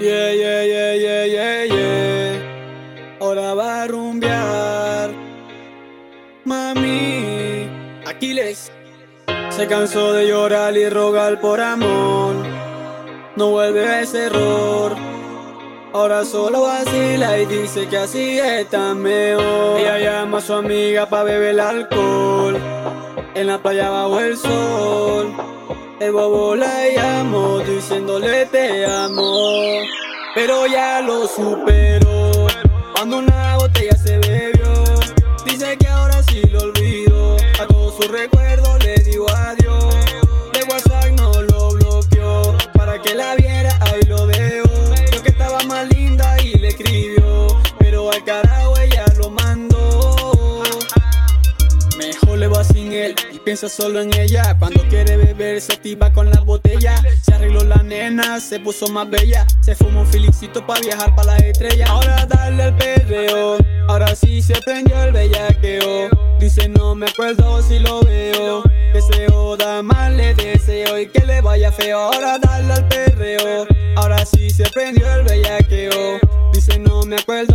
Yeah, yeah, yeah, yeah, yeah, yeah. Ahora va a rumbear. Mami, Aquiles se cansó de llorar y rogar por amor. No vuelve a ese error. Ahora solo vacila y dice que así está mejor. Ella llama a su amiga para beber el alcohol. En la playa bajo el sol. El bobo la llamó diciéndole te amo. Pero ya lo superó. Cuando una botella se bebió. Dice que ahora sí lo olvidó. A todos sus recuerdos piensa solo en ella. Cuando quiere beber se activa con la botella. Se arregló la nena, se puso más bella. Se fumó un felicito para viajar para la estrella. Ahora darle el perreo. Ahora sí se prendió el bellaqueo. Dice no me acuerdo si lo veo. Que se joda mal le deseo y que le vaya feo. Ahora darle al perreo. Ahora sí se prendió el bellaqueo. Dice no me acuerdo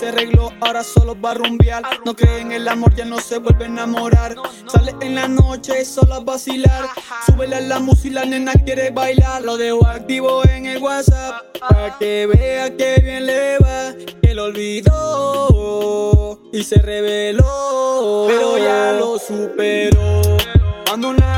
se arregló, ahora solo va a rumbear. No cree en el amor, ya no se vuelve a enamorar. Sale en la noche solo a vacilar. Súbele a la música y la nena quiere bailar. Lo dejo activo en el WhatsApp. Para que vea que bien le va. Que lo olvidó y se reveló. Pero ya lo superó. Cuando una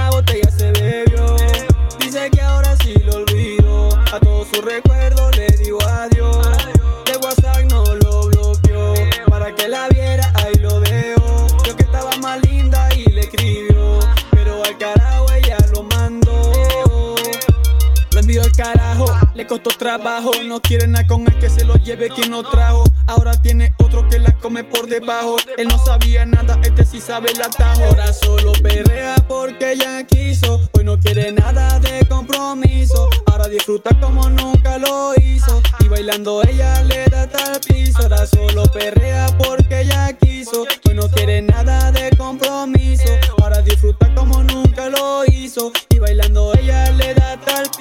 le costó trabajo. No quiere nada con el que se lo lleve quien lo trajo. Ahora tiene otro que la come por debajo. Él no sabía nada, este sí sabe el atajo. Ahora solo perrea porque ella quiso. Hoy no quiere nada de compromiso. Ahora disfruta como nunca lo hizo. Y bailando ella le da tal piso. Ahora solo perrea porque ella quiso. Hoy no quiere nada de compromiso. Ahora disfruta como nunca lo hizo. Y bailando ella le da tal piso.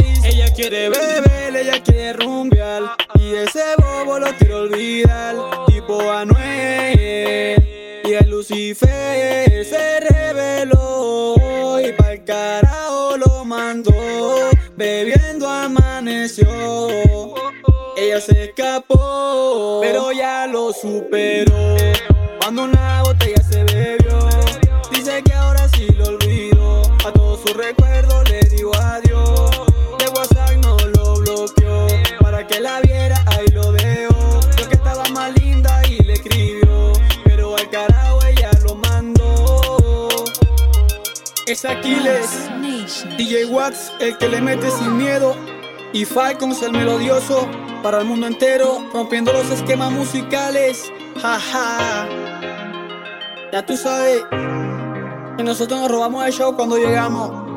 Quiere beber, ella quiere rumbear. Y ese bobo lo quiere olvidar. Tipo Anuel. Y el Lucifer se reveló. Y pa'l carajo lo mandó. Bebiendo amaneció. Ella se escapó, pero ya lo superó. Cuando una botella se bebió, dice que ahora sí lo olvidó. A todos sus recuerdos le digo adiós. Que la viera, ahí lo veo. Yo que estaba más linda y le escribió. Pero al carajo ella lo mandó. Es Aquiles, DJ Wax, el que le mete sin miedo. Y Falcons, el melodioso, para el mundo entero, rompiendo los esquemas musicales. Jaja. Ya tú sabes que nosotros nos robamos el show cuando llegamos.